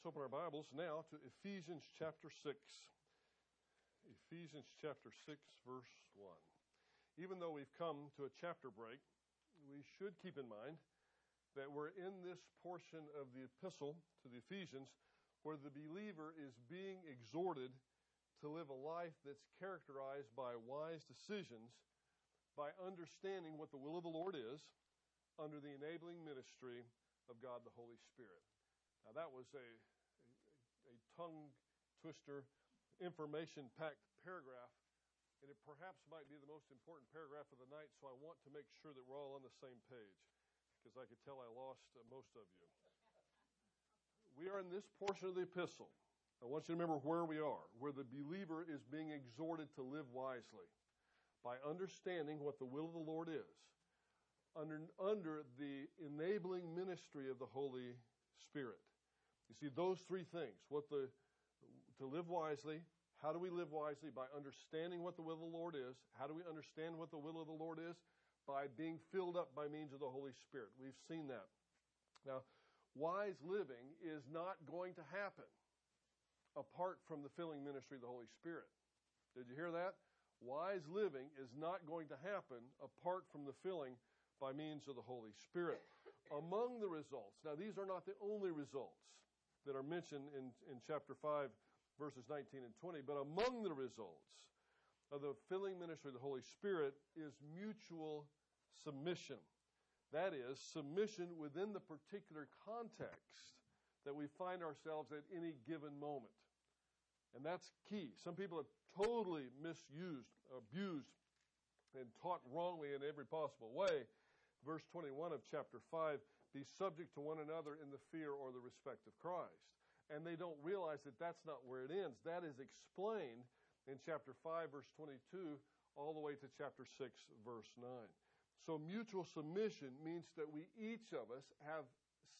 Let's open our Bibles now to Ephesians chapter 6. Ephesians chapter 6, verse 1. Even though we've come to a chapter break, we should keep in mind that we're in this portion of the epistle to the Ephesians where the believer is being exhorted to live a life that's characterized by wise decisions, by understanding what the will of the Lord is under the enabling ministry of God the Holy Spirit. Now, that was a, a, a tongue twister, information packed paragraph, and it perhaps might be the most important paragraph of the night, so I want to make sure that we're all on the same page, because I could tell I lost uh, most of you. We are in this portion of the epistle. I want you to remember where we are, where the believer is being exhorted to live wisely by understanding what the will of the Lord is under, under the enabling ministry of the Holy Spirit. You see, those three things what the, to live wisely, how do we live wisely? By understanding what the will of the Lord is. How do we understand what the will of the Lord is? By being filled up by means of the Holy Spirit. We've seen that. Now, wise living is not going to happen apart from the filling ministry of the Holy Spirit. Did you hear that? Wise living is not going to happen apart from the filling by means of the Holy Spirit. Among the results, now these are not the only results that are mentioned in, in chapter 5, verses 19 and 20, but among the results of the filling ministry of the Holy Spirit is mutual submission. That is, submission within the particular context that we find ourselves at any given moment. And that's key. Some people have totally misused, abused, and taught wrongly in every possible way verse 21 of chapter 5 be subject to one another in the fear or the respect of Christ. And they don't realize that that's not where it ends. That is explained in chapter 5, verse 22, all the way to chapter 6, verse 9. So mutual submission means that we each of us have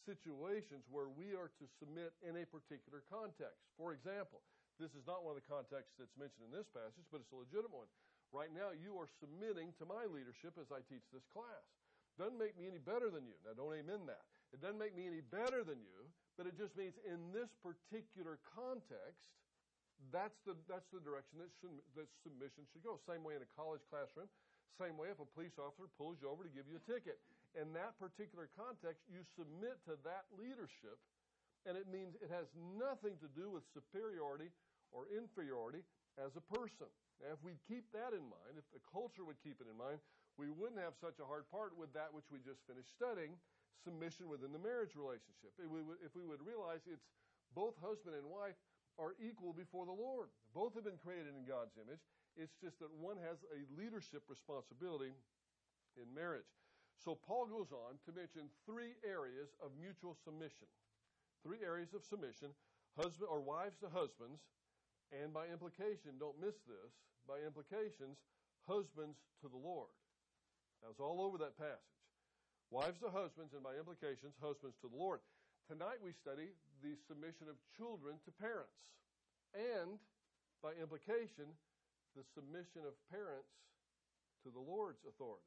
situations where we are to submit in a particular context. For example, this is not one of the contexts that's mentioned in this passage, but it's a legitimate one. Right now, you are submitting to my leadership as I teach this class. Doesn't make me any better than you. Now, don't amen that. It doesn't make me any better than you, but it just means in this particular context, that's the, that's the direction that, should, that submission should go. Same way in a college classroom. Same way if a police officer pulls you over to give you a ticket. In that particular context, you submit to that leadership, and it means it has nothing to do with superiority or inferiority as a person. Now, if we keep that in mind, if the culture would keep it in mind, we wouldn't have such a hard part with that which we just finished studying submission within the marriage relationship. If we would, realize it's both husband and wife are equal before the Lord. Both have been created in God's image. It's just that one has a leadership responsibility in marriage. So Paul goes on to mention three areas of mutual submission. Three areas of submission, husband or wives to husbands, and by implication, don't miss this, by implications, husbands to the Lord. That was all over that passage. Wives to husbands, and by implications, husbands to the Lord. Tonight we study the submission of children to parents, and by implication, the submission of parents to the Lord's authority.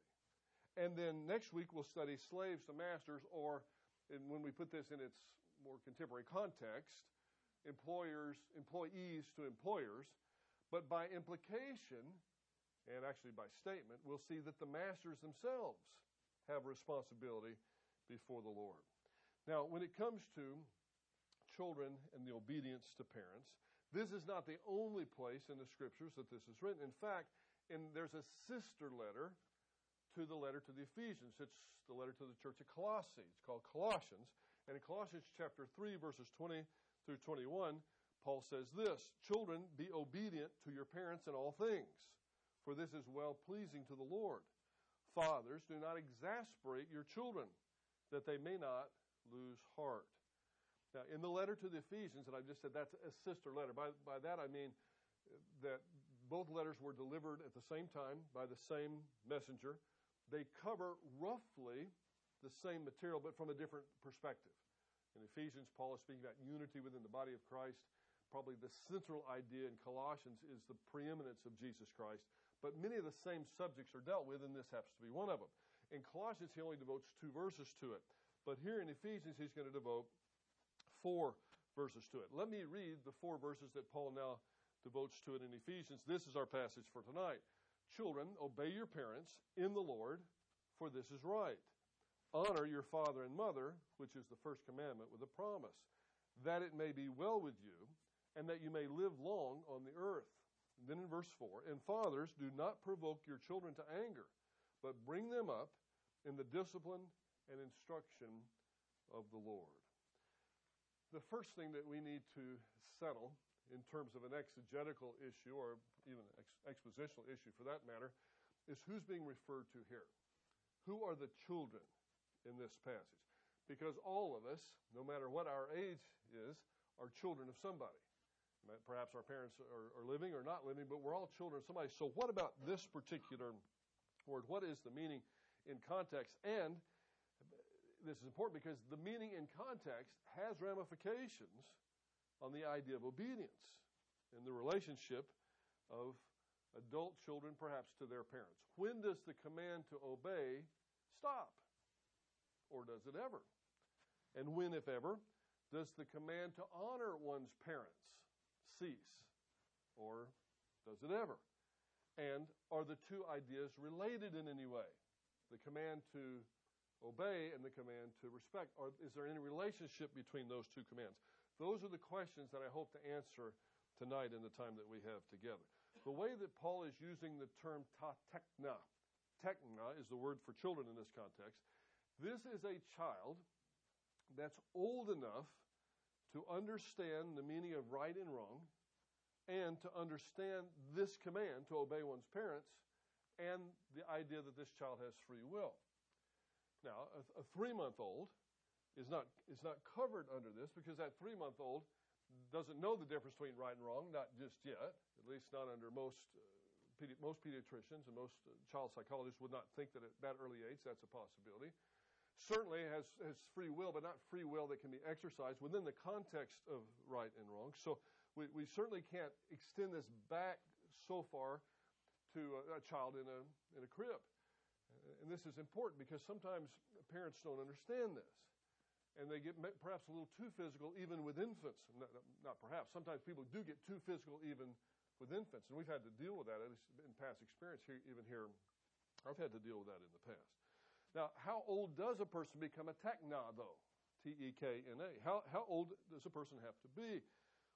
And then next week we'll study slaves to masters, or when we put this in its more contemporary context, employers, employees to employers, but by implication, and actually by statement, we'll see that the masters themselves have responsibility before the Lord. Now, when it comes to children and the obedience to parents, this is not the only place in the scriptures that this is written. In fact, in, there's a sister letter to the letter to the Ephesians. It's the letter to the church of Colossae. It's called Colossians. And in Colossians chapter 3, verses 20 through 21, Paul says this Children, be obedient to your parents in all things, for this is well pleasing to the Lord. Fathers, do not exasperate your children, that they may not lose heart. Now, in the letter to the Ephesians, and I just said that's a sister letter. By, by that I mean that both letters were delivered at the same time by the same messenger. They cover roughly the same material, but from a different perspective. In Ephesians, Paul is speaking about unity within the body of Christ. Probably the central idea in Colossians is the preeminence of Jesus Christ. But many of the same subjects are dealt with, and this happens to be one of them. In Colossians, he only devotes two verses to it. But here in Ephesians, he's going to devote four verses to it. Let me read the four verses that Paul now devotes to it in Ephesians. This is our passage for tonight. Children, obey your parents in the Lord, for this is right. Honor your father and mother, which is the first commandment with a promise, that it may be well with you, and that you may live long on the earth. Then in verse 4 And fathers, do not provoke your children to anger, but bring them up in the discipline and instruction of the Lord. The first thing that we need to settle in terms of an exegetical issue, or even ex- expositional issue for that matter, is who's being referred to here. Who are the children in this passage? Because all of us, no matter what our age is, are children of somebody. Perhaps our parents are, are living or not living, but we're all children of somebody. So, what about this particular word? What is the meaning in context? And this is important because the meaning in context has ramifications on the idea of obedience and the relationship of adult children, perhaps, to their parents. When does the command to obey stop? Or does it ever? And when, if ever, does the command to honor one's parents cease? Or does it ever? And are the two ideas related in any way? The command to obey and the command to respect? Or is there any relationship between those two commands? Those are the questions that I hope to answer tonight in the time that we have together. The way that Paul is using the term ta tekna, tekna is the word for children in this context. This is a child that's old enough to understand the meaning of right and wrong and to understand this command to obey one's parents and the idea that this child has free will. Now, a, a three month old is not, is not covered under this because that three month old doesn't know the difference between right and wrong, not just yet, at least not under most. Uh, most pediatricians and most uh, child psychologists would not think that at that early age that's a possibility. Certainly has, has free will, but not free will that can be exercised within the context of right and wrong. So we, we certainly can't extend this back so far to a, a child in a, in a crib. And this is important because sometimes parents don't understand this. And they get perhaps a little too physical even with infants. Not, not perhaps. Sometimes people do get too physical even with infants. And we've had to deal with that in past experience here, even here. I've had to deal with that in the past. Now, how old does a person become a tekna, though? T E K N A. How, how old does a person have to be?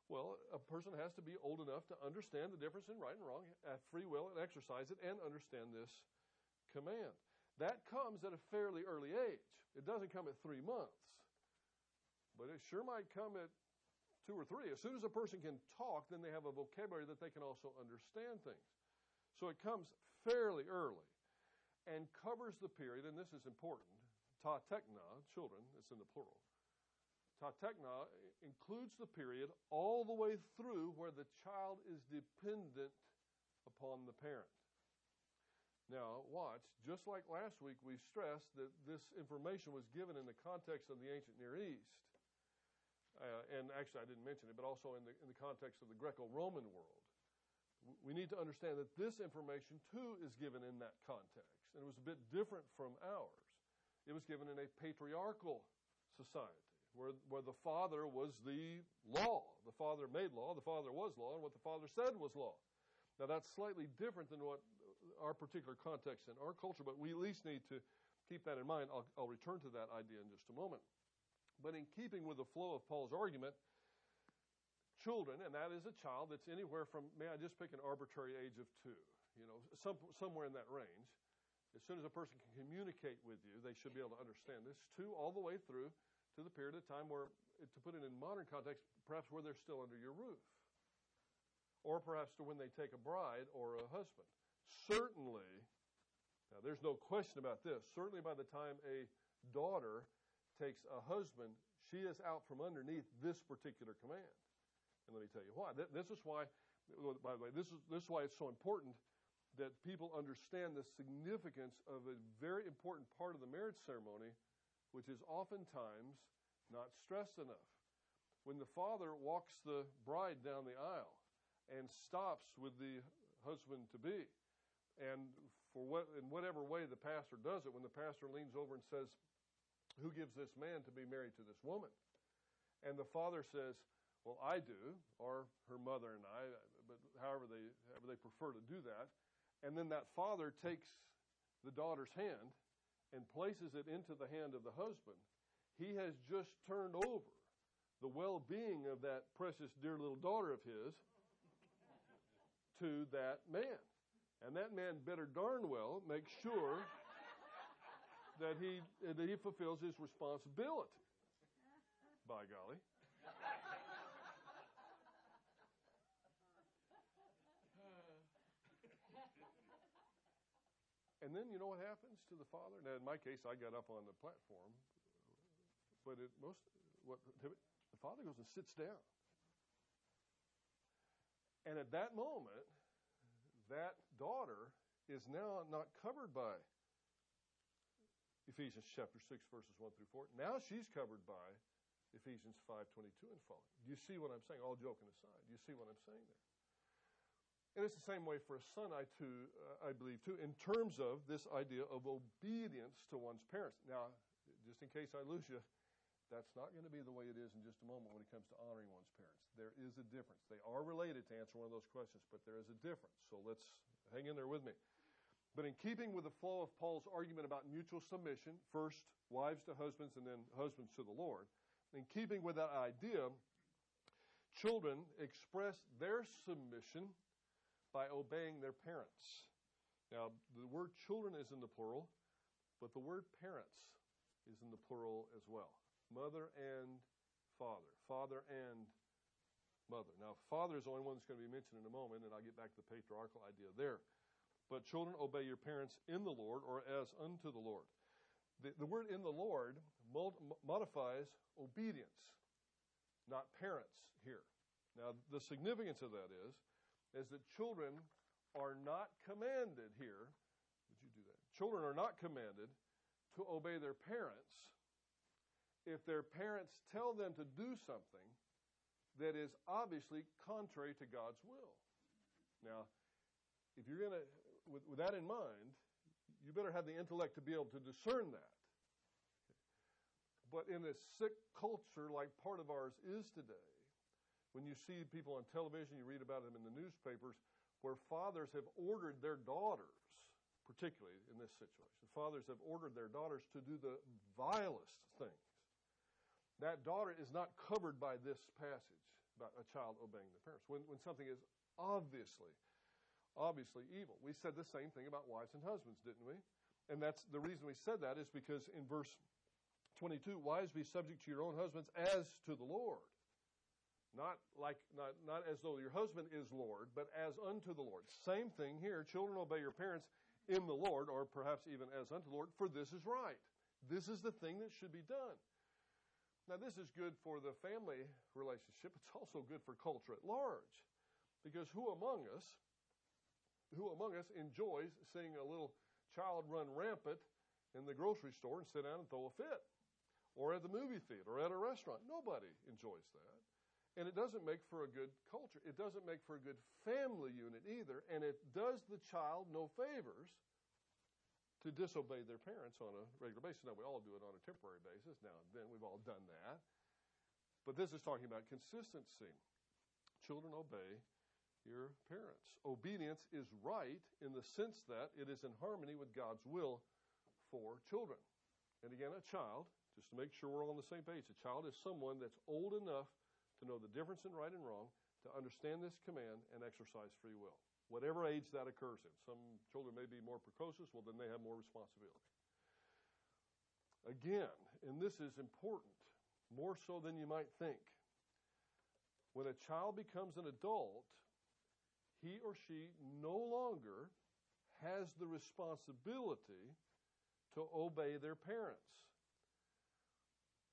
Well, a person has to be old enough to understand the difference in right and wrong, have free will, and exercise it, and understand this command. That comes at a fairly early age. It doesn't come at three months, but it sure might come at two or three. As soon as a person can talk, then they have a vocabulary that they can also understand things. So it comes fairly early and covers the period, and this is important. Ta tekna, children, it's in the plural. Ta tekna includes the period all the way through where the child is dependent upon the parent. Now, watch, just like last week, we stressed that this information was given in the context of the ancient Near East. Uh, and actually, I didn't mention it, but also in the, in the context of the Greco Roman world. We need to understand that this information, too, is given in that context. And it was a bit different from ours. It was given in a patriarchal society where, where the father was the law. The father made law, the father was law, and what the father said was law. Now, that's slightly different than what our particular context in our culture, but we at least need to keep that in mind. I'll, I'll return to that idea in just a moment. But in keeping with the flow of Paul's argument, children, and that is a child that's anywhere from, may I just pick an arbitrary age of two, you know, some, somewhere in that range. As soon as a person can communicate with you, they should be able to understand this. Two, all the way through to the period of time where, to put it in modern context, perhaps where they're still under your roof or perhaps to when they take a bride or a husband. Certainly, now there's no question about this, certainly by the time a daughter takes a husband, she is out from underneath this particular command. And let me tell you why. This is why, by the way, this is, this is why it's so important that people understand the significance of a very important part of the marriage ceremony, which is oftentimes not stressed enough. When the father walks the bride down the aisle, and stops with the husband to be. And for what, in whatever way the pastor does it, when the pastor leans over and says, Who gives this man to be married to this woman? and the father says, Well, I do, or her mother and I, but however they, however they prefer to do that. And then that father takes the daughter's hand and places it into the hand of the husband. He has just turned over the well being of that precious, dear little daughter of his to that man. And that man better darn well make sure that he, that he fulfills his responsibility. By golly. And then you know what happens to the father? Now, in my case, I got up on the platform, but it most what the father goes and sits down. And at that moment, that daughter is now not covered by Ephesians chapter 6 verses 1 through 4. Now she's covered by Ephesians 5:22 and following. Do you see what I'm saying? All joking aside, do you see what I'm saying there? And it's the same way for a son, I too, uh, I believe too, in terms of this idea of obedience to one's parents. Now, just in case I lose you, that's not going to be the way it is in just a moment when it comes to honoring one's parents. There is a difference. They are related to answer one of those questions, but there is a difference. So let's hang in there with me. But in keeping with the flow of Paul's argument about mutual submission, first wives to husbands and then husbands to the Lord, in keeping with that idea, children express their submission by obeying their parents. Now, the word children is in the plural, but the word parents is in the plural as well. Mother and father. Father and mother. Now, father is the only one that's going to be mentioned in a moment, and I'll get back to the patriarchal idea there. But children, obey your parents in the Lord or as unto the Lord. The, the word in the Lord modifies obedience, not parents here. Now, the significance of that is is that children are not commanded here. Would you do that? Children are not commanded to obey their parents if their parents tell them to do something that is obviously contrary to God's will. Now, if you're going to, with, with, that in mind, you better have the intellect to be able to discern that. But in a sick culture like part of ours is today, when you see people on television, you read about them in the newspapers, where fathers have ordered their daughters, particularly in this situation, fathers have ordered their daughters to do the vilest things. That daughter is not covered by this passage about a child obeying the parents. When, when something is obviously, obviously evil. We said the same thing about wives and husbands, didn't we? And that's the reason we said that is because in verse 22, wives be subject to your own husbands as to the Lord. Not like not, not as though your husband is Lord, but as unto the Lord. Same thing here. Children obey your parents in the Lord, or perhaps even as unto the Lord, for this is right. This is the thing that should be done. Now, this is good for the family relationship. It's also good for culture at large. Because who among us, who among us enjoys seeing a little child run rampant in the grocery store and sit down and throw a fit? Or at the movie theater or at a restaurant? Nobody enjoys that. And it doesn't make for a good culture. It doesn't make for a good family unit either. And it does the child no favors to disobey their parents on a regular basis. Now, we all do it on a temporary basis now and then. We've all done that. But this is talking about consistency. Children obey your parents. Obedience is right in the sense that it is in harmony with God's will for children. And again, a child, just to make sure we're all on the same page, a child is someone that's old enough to know the difference in right and wrong, to understand this command, and exercise free will. Whatever age that occurs in. Some children may be more precocious, well, then they have more responsibility. Again, and this is important, more so than you might think. When a child becomes an adult, he or she no longer has the responsibility to obey their parents.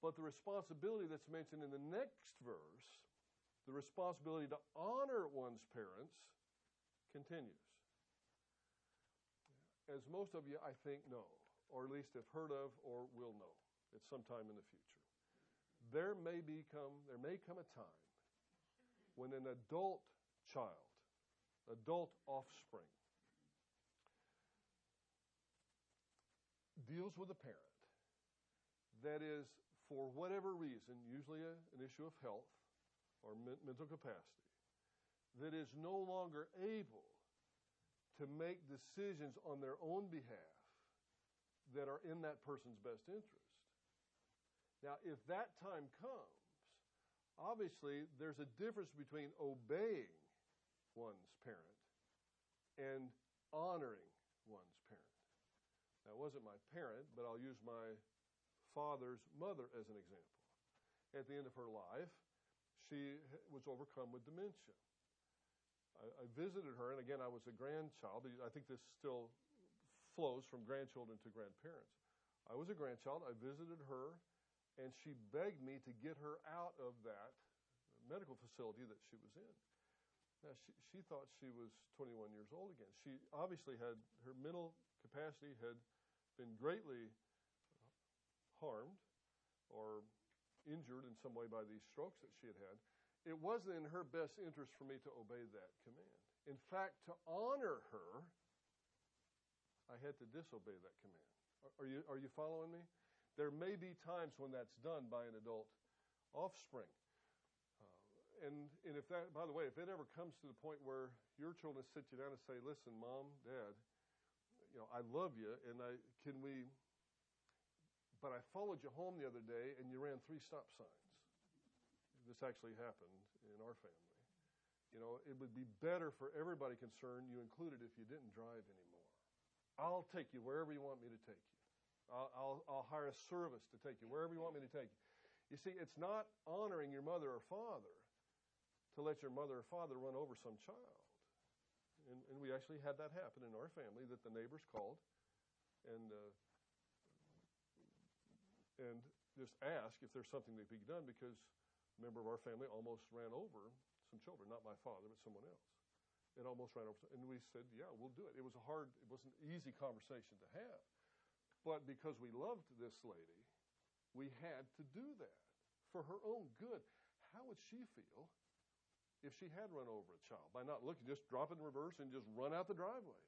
But the responsibility that's mentioned in the next verse, the responsibility to honor one's parents, continues. As most of you, I think, know, or at least have heard of or will know at some time in the future, there may become there may come a time when an adult child, adult offspring, deals with a parent that is for whatever reason, usually a, an issue of health or men- mental capacity, that is no longer able to make decisions on their own behalf that are in that person's best interest. Now, if that time comes, obviously there's a difference between obeying one's parent and honoring one's parent. It wasn't my parent, but I'll use my father's mother as an example. At the end of her life, she was overcome with dementia. I, I visited her, and again, I was a grandchild. I think this still flows from grandchildren to grandparents. I was a grandchild. I visited her, and she begged me to get her out of that medical facility that she was in. Now, she, she thought she was 21 years old again. She obviously had, her mental capacity had been greatly harmed or injured in some way by these strokes that she had had. It wasn't in her best interest for me to obey that command. In fact, to honor her, I had to disobey that command. Are you, are you following me? There may be times when that's done by an adult offspring. Uh, and, and if that, by the way, if it ever comes to the point where your children sit you down and say, listen, mom, dad, you know, I love you, and I, can we, but I followed you home the other day and you ran three stop signs this actually happened in our family. You know, it would be better for everybody concerned you included if you didn't drive anymore. I'll take you wherever you want me to take you. I'll, I'll, I'll hire a service to take you wherever you want me to take you. You see, it's not honoring your mother or father to let your mother or father run over some child. And, and we actually had that happen in our family that the neighbors called and uh, and just ask if there's something that can be done because a member of our family almost ran over some children, not my father, but someone else. It almost ran over, and we said, "Yeah, we'll do it." It was a hard, it wasn't an easy conversation to have, but because we loved this lady, we had to do that for her own good. How would she feel if she had run over a child by not looking, just drop it in reverse and just run out the driveway?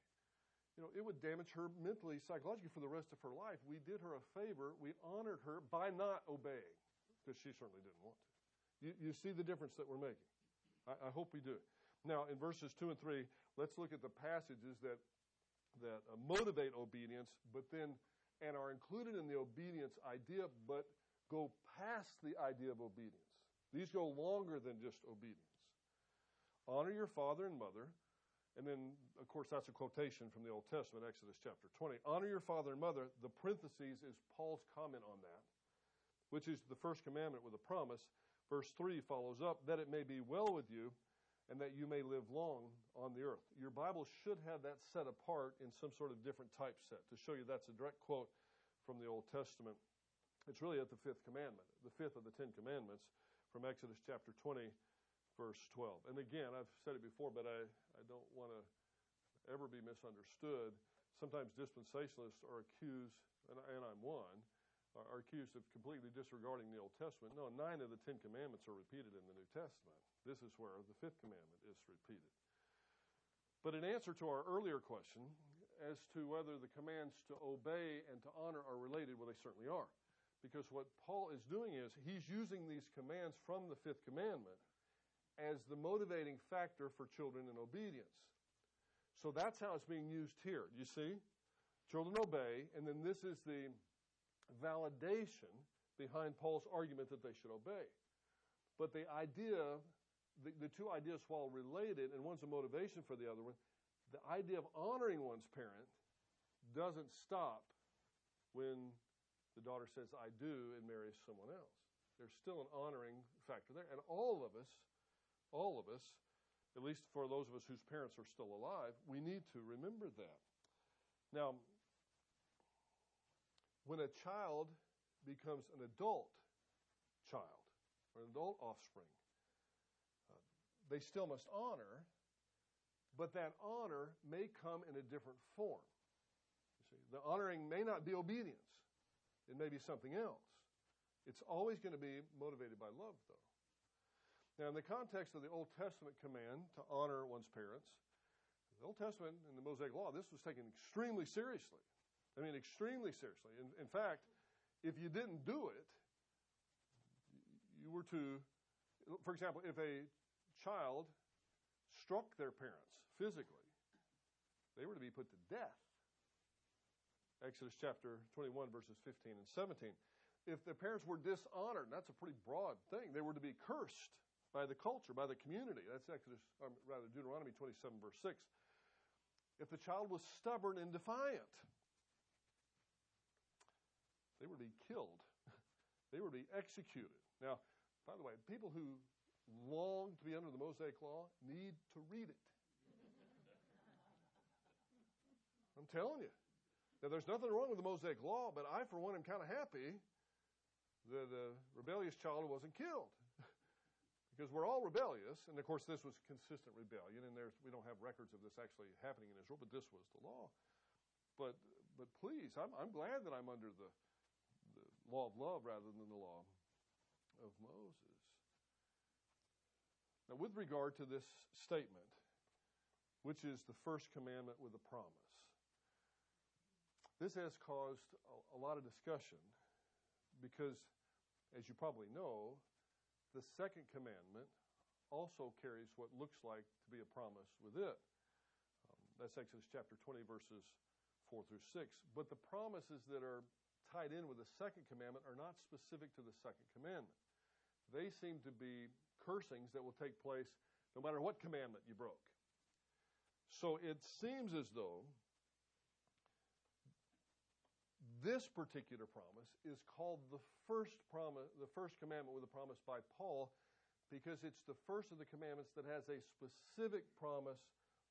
You know, it would damage her mentally, psychologically for the rest of her life. We did her a favor. We honored her by not obeying because she certainly didn't want to. You, you see the difference that we're making. I, I hope we do. Now, in verses 2 and 3, let's look at the passages that, that uh, motivate obedience, but then, and are included in the obedience idea, but go past the idea of obedience. These go longer than just obedience. Honor your father and mother. And then, of course, that's a quotation from the Old Testament, Exodus chapter 20. Honor your father and mother. The parentheses is Paul's comment on that, which is the first commandment with a promise. Verse 3 follows up, that it may be well with you and that you may live long on the earth. Your Bible should have that set apart in some sort of different typeset to show you that's a direct quote from the Old Testament. It's really at the fifth commandment, the fifth of the Ten Commandments from Exodus chapter 20, verse 12. And again, I've said it before, but I, I don't want to ever be misunderstood. Sometimes dispensationalists are accused, and, and I'm one, are accused of completely disregarding the Old Testament. No, nine of the Ten Commandments are repeated in the New Testament. This is where the fifth commandment is repeated. But in answer to our earlier question as to whether the commands to obey and to honor are related, well, they certainly are. Because what Paul is doing is he's using these commands from the fifth commandment as the motivating factor for children in obedience. So that's how it's being used here. You see? Children obey, and then this is the validation behind Paul's argument that they should obey. But the idea, the, the two ideas, while related, and one's a motivation for the other one, the idea of honoring one's parent doesn't stop when the daughter says, I do, and marries someone else. There's still an honoring factor there. And all of us, all of us, at least for those of us whose parents are still alive, we need to remember that. Now, when a child becomes an adult child or an adult offspring, uh, they still must honor, but that honor may come in a different form. You see, the honoring may not be obedience. It may be something else. It's always going to be motivated by love, though. Now, in the context of the Old Testament command to honor one's parents, the Old Testament and the Mosaic Law, this was taken extremely seriously. I mean, extremely seriously. In, in fact, if you didn't do it, you were to, for example, if a child struck their parents physically, they were to be put to death. Exodus chapter 21, verses 15 and 17. If the parents were dishonored, that's a pretty broad thing, they were to be cursed by the culture, by the community. That's Exodus, or rather Deuteronomy 27, verse 6. If the child was stubborn and defiant, they were to be killed. they were to be executed. Now, by the way, people who long to be under the Mosaic Law need to read it. I'm telling you. Now, there's nothing wrong with the Mosaic Law, but I, for one, am kind of happy that the rebellious child wasn't killed. Because we're all rebellious, and of course, this was consistent rebellion, and there's, we don't have records of this actually happening in Israel, but this was the law. But, but please, I'm, I'm glad that I'm under the, the law of love rather than the law of Moses. Now, with regard to this statement, which is the first commandment with a promise, this has caused a, a lot of discussion because, as you probably know, the second commandment also carries what looks like to be a promise with it. Um, that's Exodus chapter 20, verses 4 through 6. But the promises that are tied in with the second commandment are not specific to the second commandment. They seem to be cursings that will take place no matter what commandment you broke. So it seems as though this particular promise is called the first promise, the first commandment with a promise by Paul, because it's the first of the commandments that has a specific promise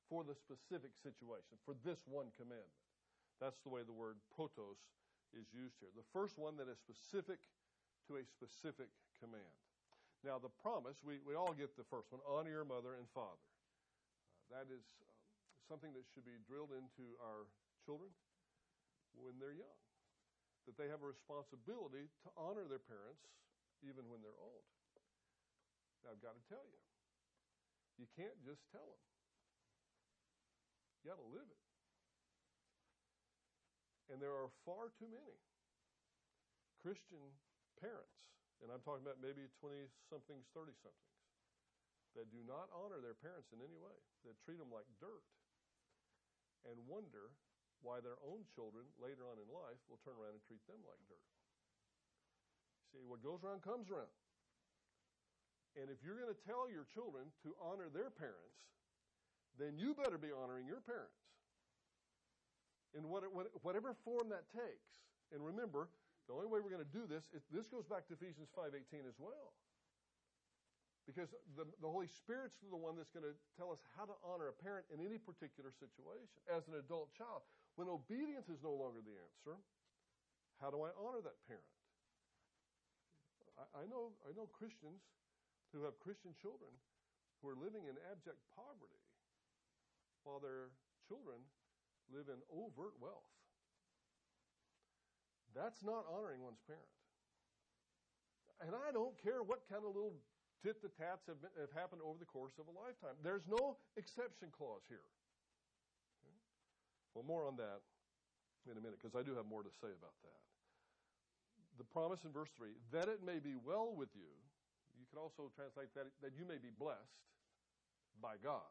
for the specific situation, for this one commandment. That's the way the word protos is used here. The first one that is specific to a specific command. Now, the promise, we, we all get the first one honor your mother and father. Uh, that is um, something that should be drilled into our children when they're young that they have a responsibility to honor their parents even when they're old. Now, I've got to tell you, you can't just tell them. You got to live it. And there are far too many Christian parents, and I'm talking about maybe 20 somethings, 30 somethings, that do not honor their parents in any way, that treat them like dirt, and wonder why their own children later on in life will turn around and treat them like dirt. See, what goes around comes around. And if you're going to tell your children to honor their parents, then you better be honoring your parents in whatever form that takes. And remember, the only way we're going to do this, is, this goes back to Ephesians 5.18 as well. Because the, the Holy Spirit's the one that's going to tell us how to honor a parent in any particular situation as an adult child. When obedience is no longer the answer, how do I honor that parent? I, I, know, I know Christians who have Christian children who are living in abject poverty while their children live in overt wealth. That's not honoring one's parent. And I don't care what kind of little tit the tats have, been, have happened over the course of a lifetime. There's no exception clause here. Well, more on that in a minute because I do have more to say about that. The promise in verse 3 that it may be well with you. You can also translate that that you may be blessed by God.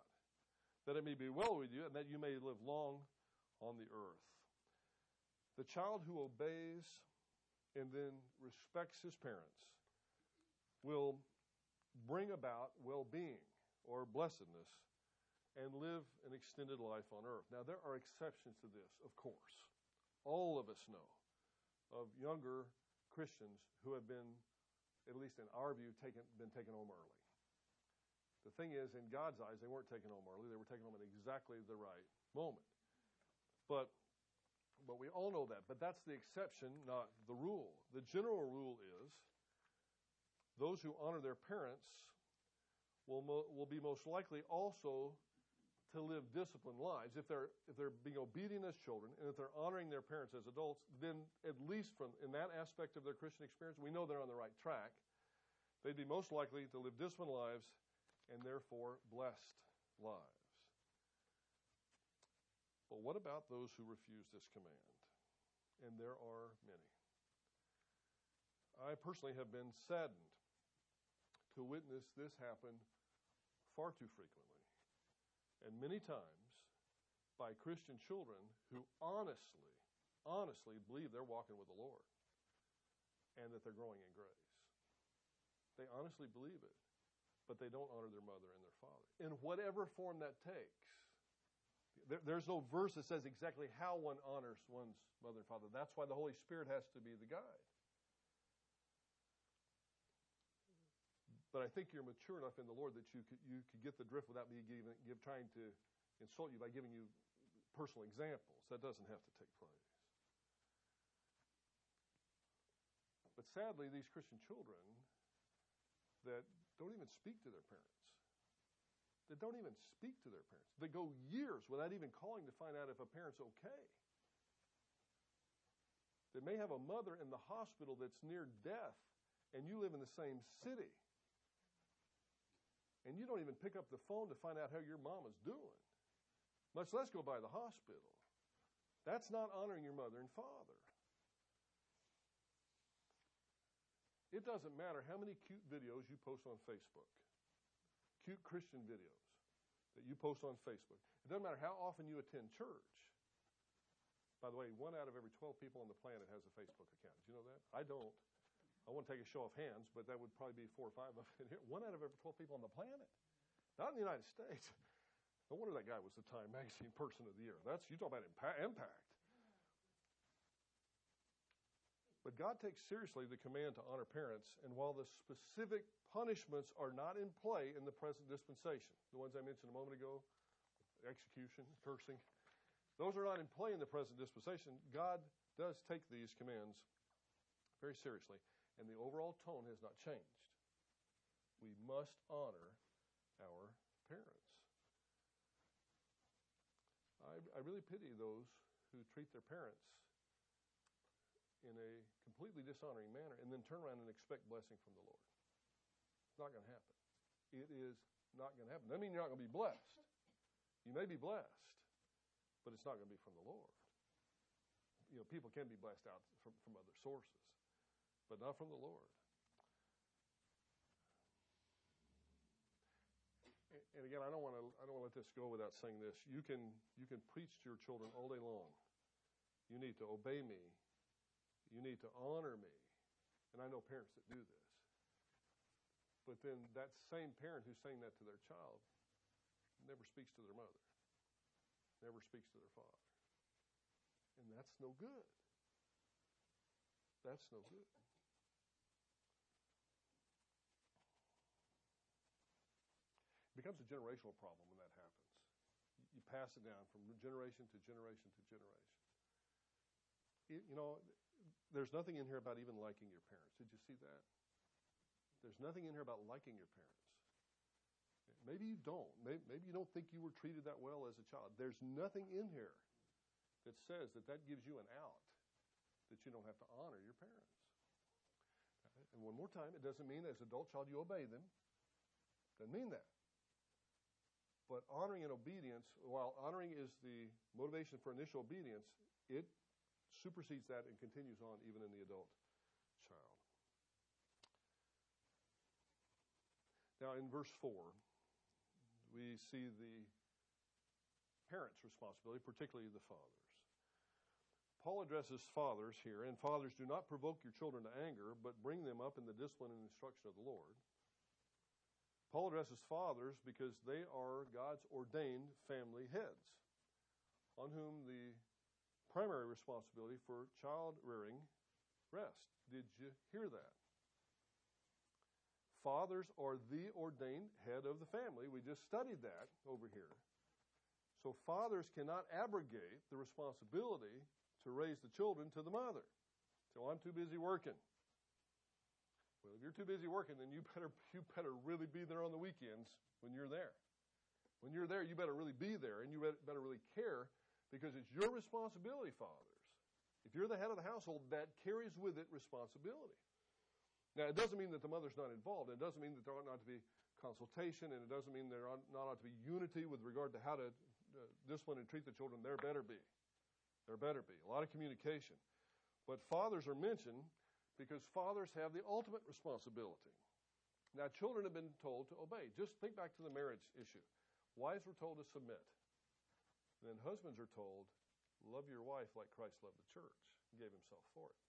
That it may be well with you and that you may live long on the earth. The child who obeys and then respects his parents will bring about well being or blessedness and live an extended life on earth. Now, there are exceptions to this, of course. All of us know of younger Christians who have been, at least in our view, taken, been taken home early. The thing is, in God's eyes, they weren't taken home early. They were taken home at exactly the right moment. But, but we all know that. But that's the exception, not the rule. The general rule is those who honor their parents will, mo- will be most likely also to live disciplined lives. If they're, if they're being obedient as children and if they're honoring their parents as adults, then at least from in that aspect of their Christian experience, we know they're on the right track. They'd be most likely to live disciplined lives and therefore blessed lives. But what about those who refuse this command? And there are many. I personally have been saddened to witness this happen far too frequently, and many times by Christian children who honestly, honestly believe they're walking with the Lord and that they're growing in grace. They honestly believe it, but they don't honor their mother and their father in whatever form that takes. There, there's no verse that says exactly how one honors one's mother and father. That's why the Holy Spirit has to be the guide. But I think you're mature enough in the Lord that you could, you could get the drift without me giving, give, trying to insult you by giving you personal examples. That doesn't have to take place. But sadly, these Christian children that don't even speak to their parents, that don't even speak to their parents, they go years without even calling to find out if a parent's okay. They may have a mother in the hospital that's near death, and you live in the same city and you don't even pick up the phone to find out how your mom is doing, much less go by the hospital. That's not honoring your mother and father. It doesn't matter how many cute videos you post on Facebook, cute Christian videos that you post on Facebook. It doesn't matter how often you attend church. By the way, one out of every 12 people on the planet has a Facebook account. Did you know that? I don't. I won't take a show of hands, but that would probably be four or five of it. One out of every 12 people on the planet. Not in the United States. No wonder that guy was the Time Magazine Person of the Year. That's you talk about impact. But God takes seriously the command to honor parents, and while the specific punishments are not in play in the present dispensation, the ones I mentioned a moment ago, execution, cursing, those are not in play in the present dispensation. God does take these commands very seriously and the overall tone has not changed. We must honor our parents. I, I really pity those who treat their parents in a completely dishonoring manner and then turn around and expect blessing from the Lord. It's not going to happen. It is not going to happen. That means you're not going to be blessed. You may be blessed, but it's not going to be from the Lord. You know, people can be blessed out from, from other sources but not from the Lord. And again, I don't want to I don't want to let this go without saying this. You can you can preach to your children all day long. You need to obey me. You need to honor me. And I know parents that do this. But then that same parent who's saying that to their child never speaks to their mother, never speaks to their father. And that's no good. That's no good. It becomes a generational problem when that happens. You pass it down from generation to generation to generation. You know, there's nothing in here about even liking your parents. Did you see that? There's nothing in here about liking your parents. Maybe you don't. Maybe you don't think you were treated that well as a child. There's nothing in here that says that that gives you an out, that you don't have to honor your parents. And one more time, it doesn't mean as an adult child you obey them. It doesn't mean that. But honoring and obedience, while honoring is the motivation for initial obedience, it supersedes that and continues on even in the adult child. Now, in verse 4, we see the parents' responsibility, particularly the fathers. Paul addresses fathers here, and fathers do not provoke your children to anger, but bring them up in the discipline and instruction of the Lord. Paul addresses fathers because they are God's ordained family heads, on whom the primary responsibility for child rearing rests. Did you hear that? Fathers are the ordained head of the family. We just studied that over here. So fathers cannot abrogate the responsibility to raise the children to the mother. So I'm too busy working. Well, if you're too busy working, then you better you better really be there on the weekends when you're there. When you're there, you better really be there, and you better really care because it's your responsibility, fathers. If you're the head of the household, that carries with it responsibility. Now, it doesn't mean that the mother's not involved. It doesn't mean that there ought not to be consultation, and it doesn't mean there ought not ought to be unity with regard to how to uh, discipline and treat the children. There better be. There better be. A lot of communication. But fathers are mentioned because fathers have the ultimate responsibility. Now, children have been told to obey. Just think back to the marriage issue. Wives were told to submit. Then husbands are told, love your wife like Christ loved the church and gave himself for it.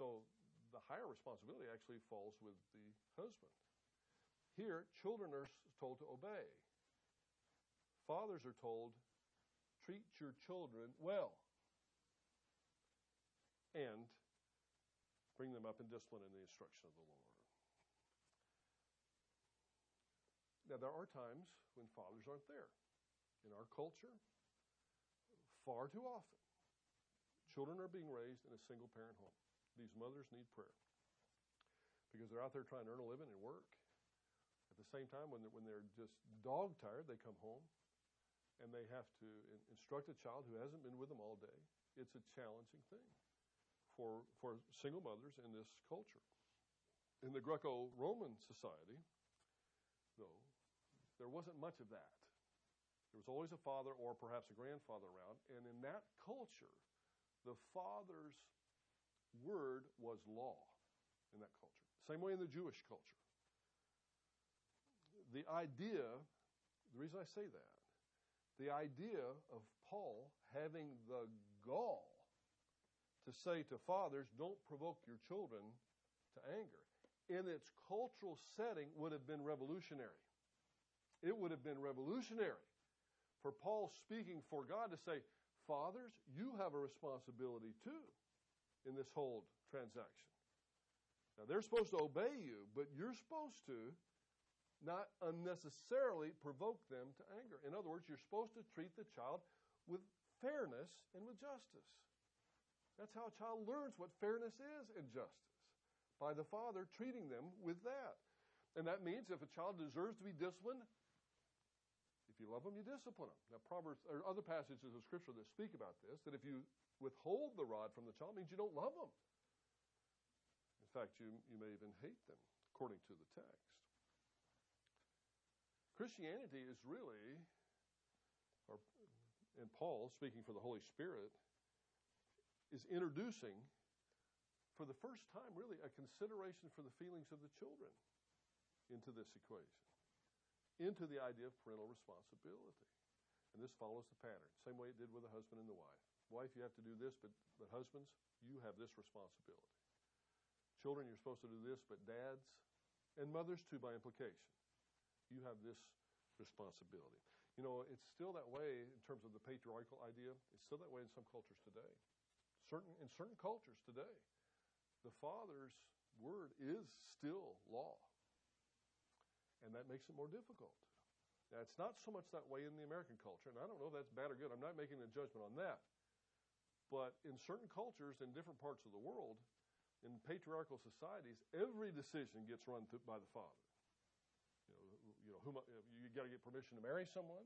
So the higher responsibility actually falls with the husband. Here, children are told to obey. Fathers are told, treat your children well and bring them up in discipline and the instruction of the Lord. Now, there are times when fathers aren't there. In our culture, far too often, children are being raised in a single parent home. These mothers need prayer because they're out there trying to earn a living and work. At the same time, when they're, when they're just dog tired, they come home and they have to instruct a child who hasn't been with them all day. It's a challenging thing for, for single mothers in this culture. In the Greco Roman society, though, there wasn't much of that. There was always a father or perhaps a grandfather around, and in that culture, the father's word was law in that culture. Same way in the Jewish culture. The idea, the reason I say that, the idea of Paul having the gall to say to fathers, don't provoke your children to anger, in its cultural setting would have been revolutionary. It would have been revolutionary for Paul speaking for God to say, Fathers, you have a responsibility too in this whole transaction. Now, they're supposed to obey you, but you're supposed to not unnecessarily provoke them to anger. In other words, you're supposed to treat the child with fairness and with justice. That's how a child learns what fairness is and justice by the father treating them with that. And that means if a child deserves to be disciplined, if you love them, you discipline them. Now, Proverbs or other passages of Scripture that speak about this, that if you withhold the rod from the child, means you don't love them. In fact, you, you may even hate them, according to the text. Christianity is really, or and Paul, speaking for the Holy Spirit, is introducing for the first time really a consideration for the feelings of the children into this equation into the idea of parental responsibility. And this follows the pattern, same way it did with the husband and the wife. Wife, you have to do this, but, but husbands, you have this responsibility. Children, you're supposed to do this, but dads, and mothers too by implication, you have this responsibility. You know, it's still that way in terms of the patriarchal idea. It's still that way in some cultures today. Certain in certain cultures today, the father's word is still law and that makes it more difficult. Now, it's not so much that way in the American culture, and I don't know if that's bad or good. I'm not making a judgment on that. But in certain cultures in different parts of the world, in patriarchal societies, every decision gets run through by the father. You know, you know, whom, you got to get permission to marry someone.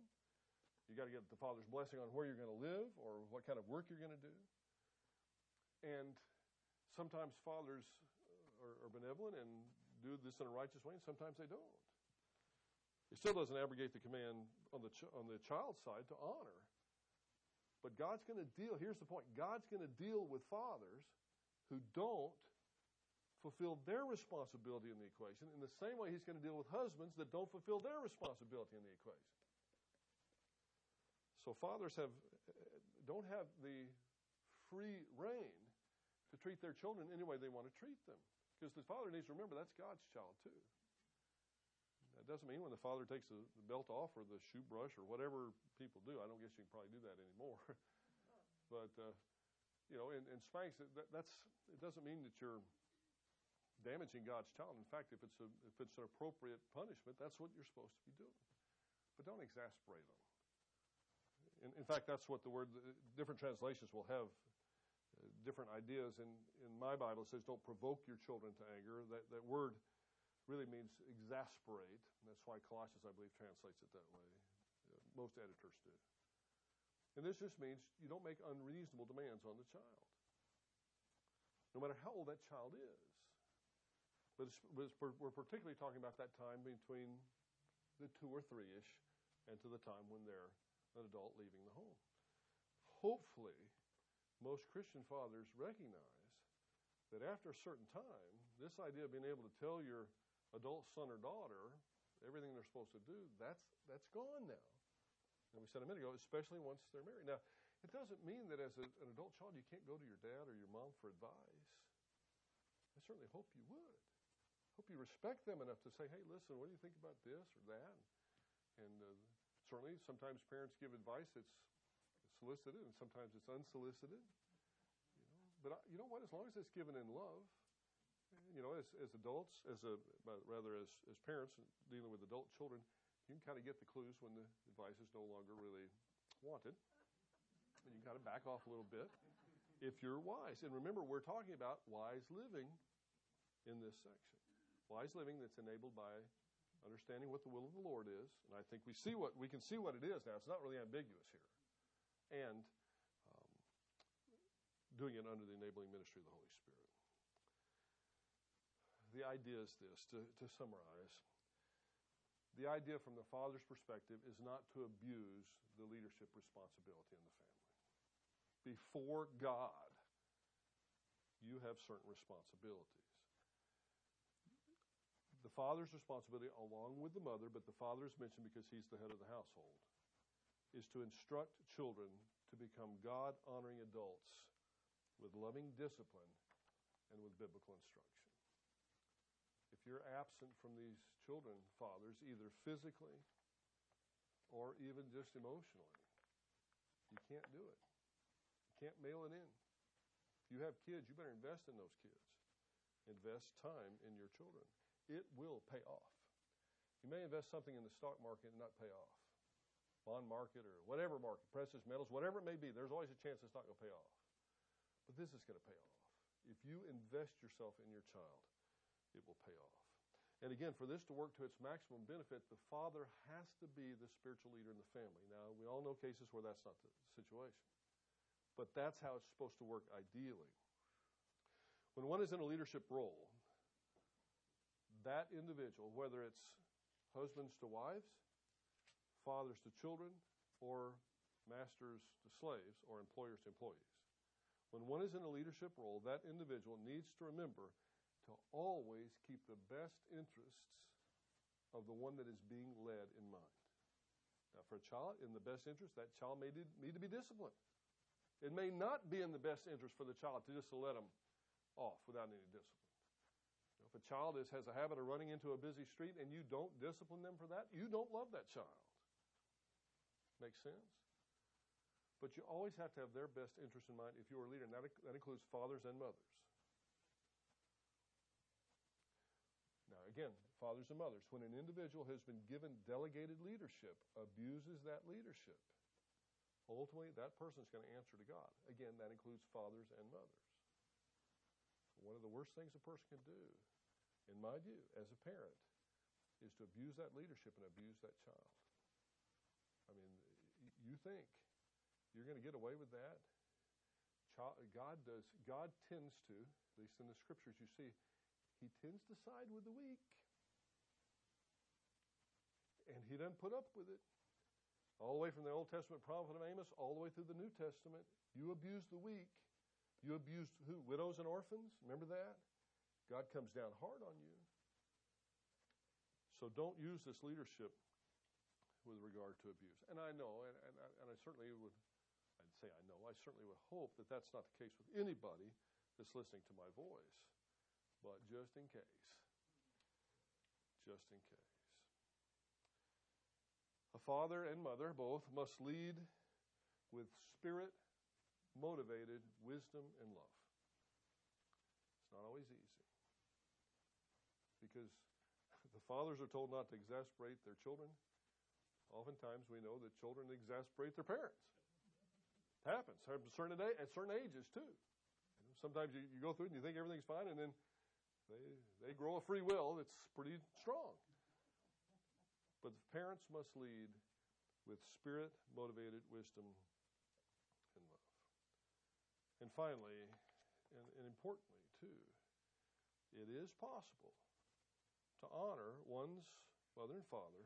You got to get the father's blessing on where you're going to live or what kind of work you're going to do. And sometimes fathers are, are benevolent and do this in a righteous way, and sometimes they don't. It still doesn't abrogate the command on the, ch- on the child's side to honor. But God's going to deal, here's the point God's going to deal with fathers who don't fulfill their responsibility in the equation in the same way he's going to deal with husbands that don't fulfill their responsibility in the equation. So fathers have don't have the free reign to treat their children any way they want to treat them. Because the father needs to remember that's God's child too. That doesn't mean when the father takes the, belt off or the shoe brush or whatever people do. I don't guess you can probably do that anymore. but uh, you know, in, in spanks, that, that's it doesn't mean that you're damaging God's child. In fact, if it's a if it's an appropriate punishment, that's what you're supposed to be doing. But don't exasperate them. In, in fact, that's what the word. Different translations will have different ideas. In in my Bible, it says, "Don't provoke your children to anger." That that word really means exasperate. That's why Colossians, I believe, translates it that way. Uh, most editors do. And this just means you don't make unreasonable demands on the child, no matter how old that child is. But it's, we're particularly talking about that time between the two or three ish and to the time when they're an adult leaving the home. Hopefully, most Christian fathers recognize that after a certain time, this idea of being able to tell your adult son or daughter, everything they're supposed to do, that's that's gone now. And we said a minute ago, especially once they're married. Now, it doesn't mean that as a, an adult child you can't go to your dad or your mom for advice. I certainly hope you would. Hope you respect them enough to say, "Hey, listen, what do you think about this or that?" And uh, certainly, sometimes parents give advice that's solicited, and sometimes it's unsolicited. You know, but I, you know what? As long as it's given in love, you know, as, as adults, as a rather as as parents dealing with adult children, you can kind of get the clues when the advice is no longer really wanted. And you got to back off a little bit if you're wise. And remember, we're talking about wise living in this section. Wise living that's enabled by understanding what the will of the Lord is. And I think we see what we can see what it is now. It's not really ambiguous here. And um, doing it under the enabling ministry of the Holy Spirit. The idea is this to, to summarize the idea from the father's perspective is not to abuse the leadership responsibility in the family. Before God, you have certain responsibilities. The father's responsibility, along with the mother, but the father is mentioned because he's the head of the household, is to instruct children to become God honoring adults with loving discipline and with biblical instruction. If you're absent from these children, fathers, either physically or even just emotionally, you can't do it. You can't mail it in. If you have kids, you better invest in those kids. Invest time in your children. It will pay off. You may invest something in the stock market and not pay off. Bond market or whatever market, precious metals, whatever it may be, there's always a chance it's not going to pay off. But this is going to pay off. If you invest yourself in your child, it will pay off. And again, for this to work to its maximum benefit, the father has to be the spiritual leader in the family. Now, we all know cases where that's not the situation, but that's how it's supposed to work ideally. When one is in a leadership role, that individual, whether it's husbands to wives, fathers to children, or masters to slaves, or employers to employees, when one is in a leadership role, that individual needs to remember to always keep the best interests of the one that is being led in mind. Now, for a child, in the best interest, that child may need to be disciplined. It may not be in the best interest for the child to just let them off without any discipline. You know, if a child is, has a habit of running into a busy street and you don't discipline them for that, you don't love that child. Make sense? But you always have to have their best interest in mind if you're a leader, and that, that includes fathers and mothers. Now, again, fathers and mothers, when an individual has been given delegated leadership, abuses that leadership, ultimately that person is going to answer to God. Again, that includes fathers and mothers. One of the worst things a person can do, in my view, as a parent, is to abuse that leadership and abuse that child. You think you're going to get away with that? God does. God tends to, at least in the scriptures, you see, he tends to side with the weak. And he doesn't put up with it. All the way from the Old Testament prophet of Amos, all the way through the New Testament, you abuse the weak. You abuse who? Widows and orphans? Remember that? God comes down hard on you. So don't use this leadership with regard to abuse. And I know, and, and, and I certainly would, I'd say I know, I certainly would hope that that's not the case with anybody that's listening to my voice but just in case. Just in case. A father and mother both must lead with spirit motivated wisdom and love. It's not always easy. Because the fathers are told not to exasperate their children. Oftentimes we know that children exasperate their parents. It happens at certain, at certain ages too. Sometimes you, you go through it and you think everything's fine, and then they, they grow a free will that's pretty strong. But the parents must lead with spirit motivated wisdom and love. And finally, and, and importantly, too, it is possible to honor one's mother and father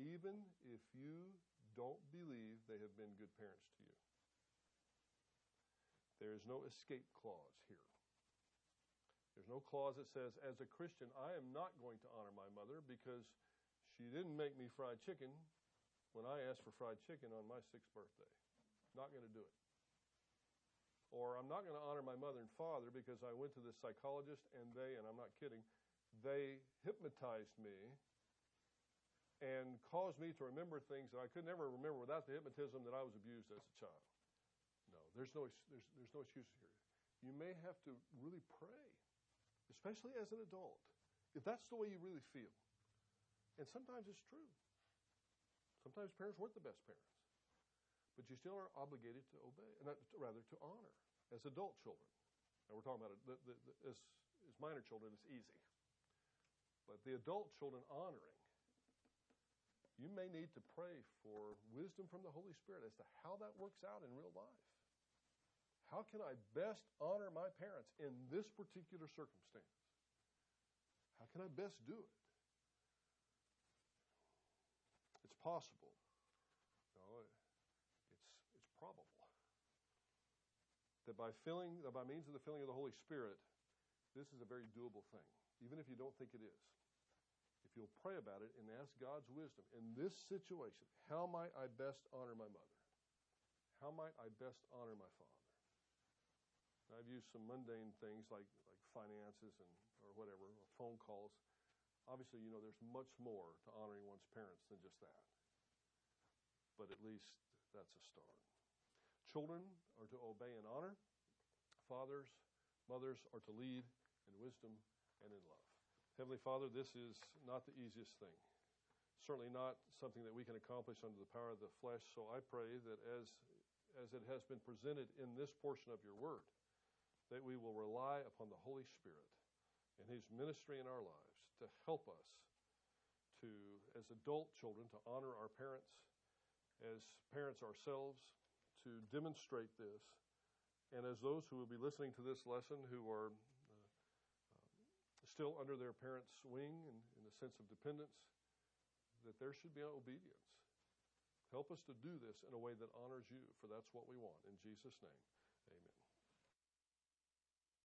even if you don't believe they have been good parents to you. There is no escape clause here. There's no clause that says, as a Christian, I am not going to honor my mother because she didn't make me fried chicken when I asked for fried chicken on my sixth birthday. Not going to do it. Or I'm not going to honor my mother and father because I went to this psychologist and they, and I'm not kidding, they hypnotized me and caused me to remember things that I could never remember without the hypnotism that I was abused as a child. No, there's no, there's, there's no excuse here. You may have to really pray, especially as an adult, if that's the way you really feel. And sometimes it's true. Sometimes parents weren't the best parents. But you still are obligated to obey, rather to honor as adult children. And we're talking about it, the, the, the, as, as minor children, it's easy. But the adult children honoring, you may need to pray for wisdom from the Holy Spirit as to how that works out in real life. How can I best honor my parents in this particular circumstance? How can I best do it? It's possible. No, it's, it's probable that by filling, by means of the filling of the Holy Spirit, this is a very doable thing, even if you don't think it is if you'll pray about it and ask God's wisdom in this situation, how might I best honor my mother? How might I best honor my father? Now, I've used some mundane things like, like finances and or whatever, or phone calls. Obviously, you know, there's much more to honoring one's parents than just that. But at least that's a start. Children are to obey and honor. Fathers, mothers are to lead in wisdom and in love. Heavenly Father, this is not the easiest thing. Certainly not something that we can accomplish under the power of the flesh. So I pray that as, as it has been presented in this portion of your word, that we will rely upon the Holy Spirit and his ministry in our lives to help us to, as adult children, to honor our parents, as parents ourselves, to demonstrate this, and as those who will be listening to this lesson who are still under their parents' wing and in a sense of dependence, that there should be obedience. Help us to do this in a way that honors you, for that's what we want. In Jesus' name.